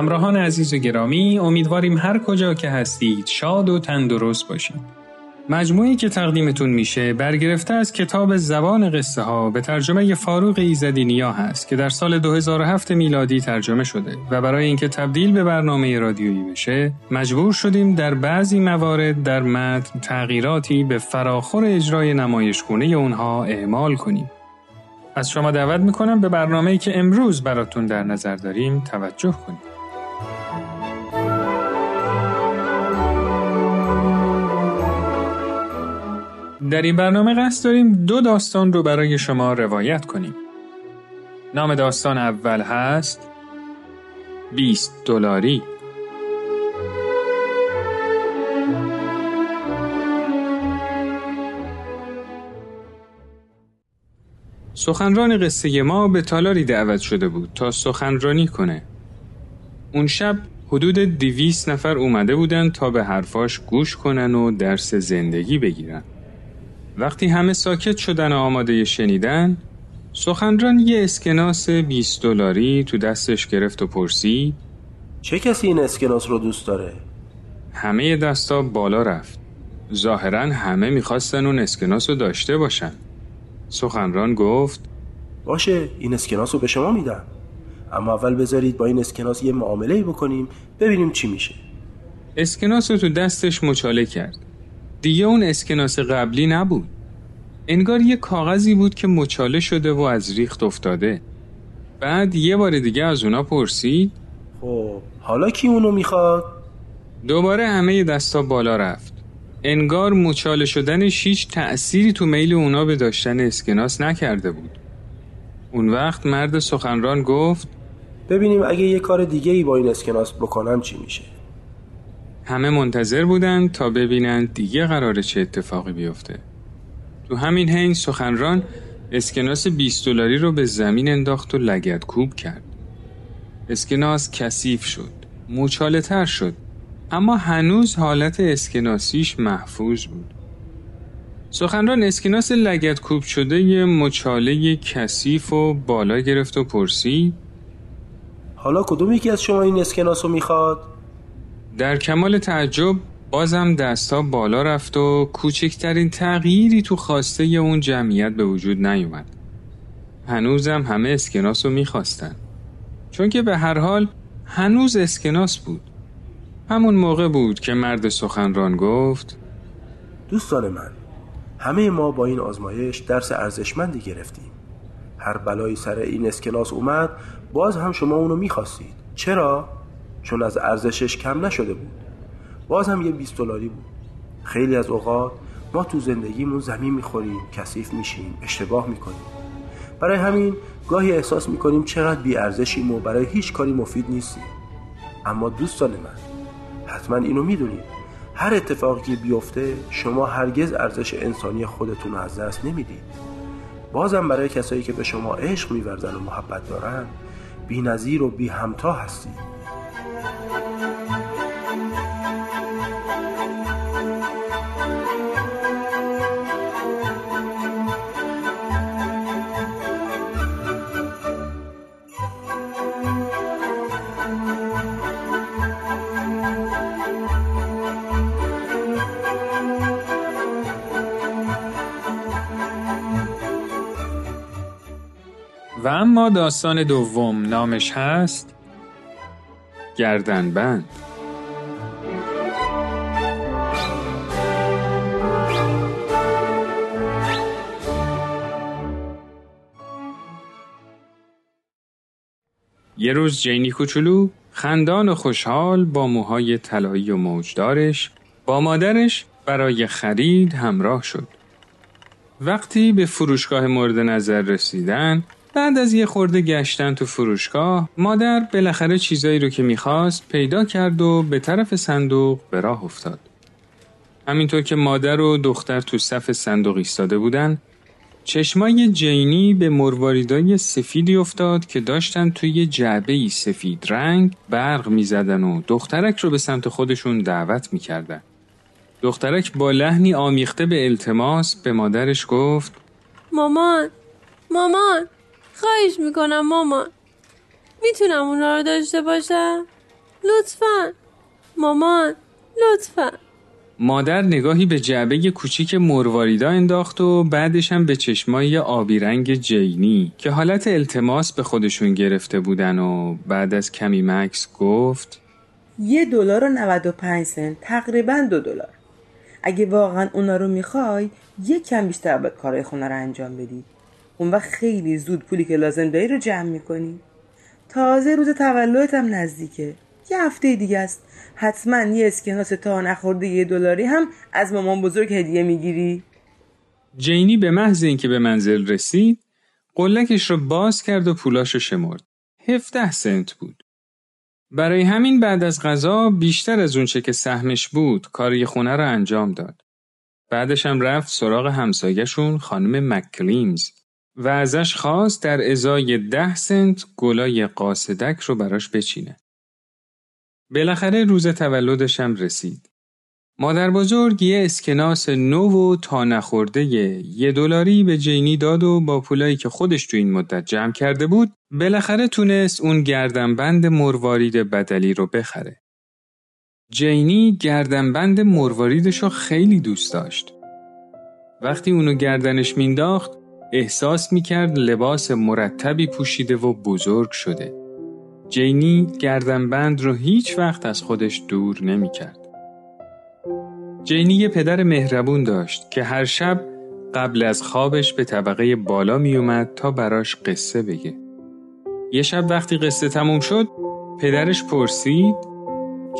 همراهان عزیز و گرامی امیدواریم هر کجا که هستید شاد و تندرست باشید. مجموعی که تقدیمتون میشه برگرفته از کتاب زبان قصه ها به ترجمه فاروق ایزدی نیا هست که در سال 2007 میلادی ترجمه شده و برای اینکه تبدیل به برنامه رادیویی بشه مجبور شدیم در بعضی موارد در متن تغییراتی به فراخور اجرای نمایشگونه اونها اعمال کنیم. از شما دعوت می‌کنم به برنامه‌ای که امروز براتون در نظر داریم توجه کنید. در این برنامه قصد داریم دو داستان رو برای شما روایت کنیم. نام داستان اول هست 20 دلاری. سخنران قصه ما به تالاری دعوت شده بود تا سخنرانی کنه. اون شب حدود دویست نفر اومده بودن تا به حرفاش گوش کنن و درس زندگی بگیرن. وقتی همه ساکت شدن و آماده شنیدن سخنران یه اسکناس 20 دلاری تو دستش گرفت و پرسید چه کسی این اسکناس رو دوست داره؟ همه دستا بالا رفت ظاهرا همه می‌خواستن اون اسکناس رو داشته باشن سخنران گفت باشه این اسکناس رو به شما میدم اما اول بذارید با این اسکناس یه معامله بکنیم ببینیم چی میشه. اسکناس رو تو دستش مچاله کرد. دیگه اون اسکناس قبلی نبود. انگار یه کاغذی بود که مچاله شده و از ریخت افتاده. بعد یه بار دیگه از اونا پرسید. خب حالا کی اونو می‌خواد؟ دوباره همه دستا بالا رفت. انگار مچاله شدنش هیچ تأثیری تو میل اونا به داشتن اسکناس نکرده بود. اون وقت مرد سخنران گفت ببینیم اگه یه کار دیگه ای با این اسکناس بکنم چی میشه همه منتظر بودن تا ببینن دیگه قراره چه اتفاقی بیفته. تو همین حین سخنران اسکناس 20 دلاری رو به زمین انداخت و لگت کوب کرد. اسکناس کثیف شد. موچاله تر شد. اما هنوز حالت اسکناسیش محفوظ بود. سخنران اسکناس لگت کوب شده یه مچاله کثیف و بالا گرفت و پرسید حالا کدوم یکی از شما این اسکناس رو می‌خواد؟ در کمال تعجب بازم دستا بالا رفت و کوچکترین تغییری تو خواسته اون جمعیت به وجود نیومد. هنوزم همه اسکناس رو می‌خواستن. چون که به هر حال هنوز اسکناس بود. همون موقع بود که مرد سخنران گفت دوستان من همه ما با این آزمایش درس ارزشمندی گرفتیم. هر بلایی سر این اسکناس اومد باز هم شما اونو می‌خواستید. چرا؟ چون از ارزشش کم نشده بود. باز هم یه 20 دلاری بود. خیلی از اوقات ما تو زندگیمون زمین می‌خوریم کثیف میشیم اشتباه می‌کنیم. برای همین گاهی احساس می‌کنیم چقدر بی ارزشیم و برای هیچ کاری مفید نیستیم. اما دوستان من حتما اینو می‌دونید هر اتفاقی بیفته شما هرگز ارزش انسانی خودتون از دست نمی‌دید. بازم برای کسایی که به شما عشق میورزن و محبت دارن بی نظیر و بی همتا هستید و اما داستان دوم نامش هست گردنبند یه روز جینی کوچولو خندان و خوشحال با موهای طلایی و موجدارش با مادرش برای خرید همراه شد. وقتی به فروشگاه مورد نظر رسیدن بعد از یه خورده گشتن تو فروشگاه مادر بالاخره چیزایی رو که می‌خواست پیدا کرد و به طرف صندوق به راه افتاد. همینطور که مادر و دختر تو صف صندوق ایستاده بودن چشمای جینی به مرواریدای سفیدی افتاد که داشتن توی جعبه سفید رنگ برق می‌زدن و دخترک رو به سمت خودشون دعوت می‌کردن. دخترک با لحنی آمیخته به التماس به مادرش گفت مامان مامان خواهش می‌کنم مامان می‌تونم اونا رو داشته باشم؟ لطفا. مامان لطفا. مادر نگاهی به جعبه کوچیک مرواریدا انداخت و بعدش هم به چشمای آبی رنگ جینی که حالت التماس به خودشون گرفته بودن و بعد از کمی مکس گفت یه دلار و 95 سنت تقریبا دو دلار. اگه واقعا اونا رو می‌خوای یه کم بیشتر باید کارهای خونه رو انجام بدی. اون وقت خیلی زود پولی که لازم داری رو جمع می‌کنی تازه روز تولدت هم نزدیکه یه هفته دیگه است حتما یه اسکناس تا نخورده یه دلاری هم از مامان بزرگ هدیه می‌گیری جینی به محض اینکه به منزل رسید قلکش رو باز کرد و پولاش رو شمرد. 17 سنت بود. برای همین بعد از غذا بیشتر از اونچه که سهمش بود کاری خونه رو انجام داد. بعدش هم رفت سراغ همسایهشون خانم مکلیمز و ازش خواست در ازای ده سنت گلای قاصدک رو براش بچینه. بالاخره روز تولدش هم رسید. مادر بزرگ یه اسکناس نو و تا نخورده یه دلاری به جینی داد و با پولایی که خودش تو این مدت جمع کرده بود بالاخره تونست اون گردنبند مروارید بدلی رو بخره. جینی گردنبند مرواریدش رو خیلی دوست داشت. وقتی اونو گردنش مینداخت احساس می‌کرد لباس مرتبی پوشیده و بزرگ شده. جینی گردنبند رو هیچ وقت از دور دور نمی‌کرد. جینی یه پدر مهربون داشت که هر شب قبل از خوابش به طبقه بالا می اومد تا براش قصه بگه. یه شب وقتی قصه تموم شد پدرش پرسید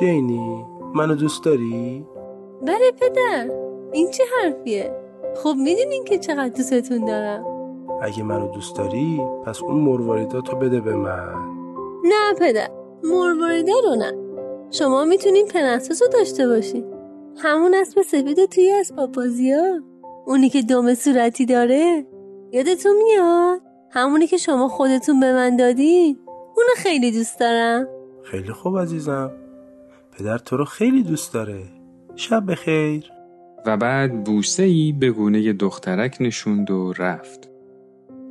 جینی منو دوست داری؟ بله پدر این چه حرفیه؟ خب می‌دونین که چقدر دوستتون دارم. اگه منو دوست داری پس اون مرواریداتو بده به من. نه پدر مرواریدا رو نه. شما می‌تونین پرنسس رو داشته باشین. همون اسب سفید توی از پاپازیا اونی که دم صورتی داره یادتون میاد؟ همونی که شما خودتون به من دادین. اونو خیلی دوست دارم. خیلی خوب عزیزم. پدر تو رو خیلی دوست داره. شب بخیر. و بعد بوسه ای به گونه دخترک نشوند و رفت.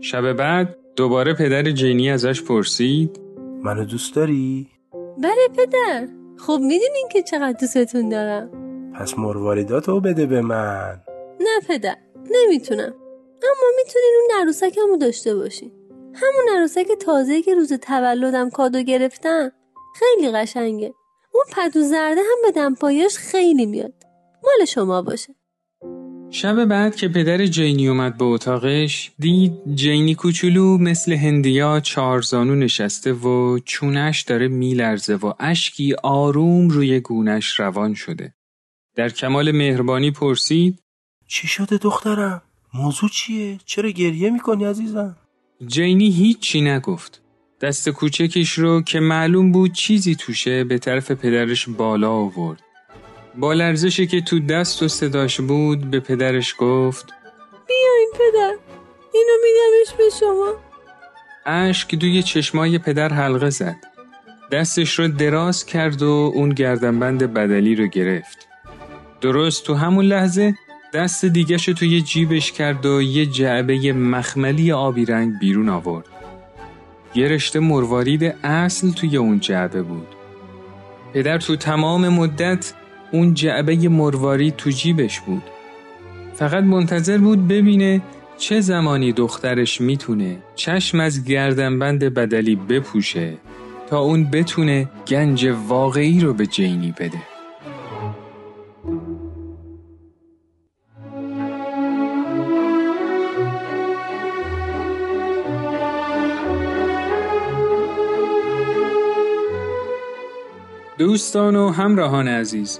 شب بعد دوباره پدر جینی ازش پرسید منو دوست داری؟ بله پدر. خب می‌دونین که چقدر دوستتون دارم. پس مرواریداتو بده به من. نه پدر نمی‌تونم. اما می‌تونین اون عروسکمو داشته باشین. همون عروسک تازه که روز تولدم کادو گرفتم. خیلی قشنگه. اون پدو زرده هم به دمپایش خیلی میاد. مال شما باشه شب بعد که پدر جینی اومد به اتاقش دید جینی کوچولو مثل هندیا چارزانو نشسته و چونش داره میلرزه و اشکی آروم روی گونش روان شده. در کمال مهربانی پرسید چی شده دخترم؟ موضوع چیه؟ چرا گریه می‌کنی عزیزم؟ جینی هیچی نگفت. دست کوچکش رو که معلوم بود چیزی توشه به طرف پدرش بالا آورد. با لرزشی که تو دست و صداش بود به پدرش گفت بیاین پدر اینو میدمش به شما. اشک دوی چشمای پدر حلقه زد. دستش رو دراز کرد و اون گردنبند بدلی رو گرفت. درست تو همون لحظه دست دیگش رو توی جیبش کرد و یه جعبه مخملی آبی رنگ بیرون آورد. یه رشته مروارید اصل توی اون جعبه بود. پدر تو تمام مدت اون جعبه مرواری تو جیبش بود. فقط منتظر بود ببینه چه زمانی دخترش می‌تونه چشم از گردنبند بدلی بپوشه تا اون بتونه گنج واقعی رو به جینی بده. دوستان و همراهان عزیز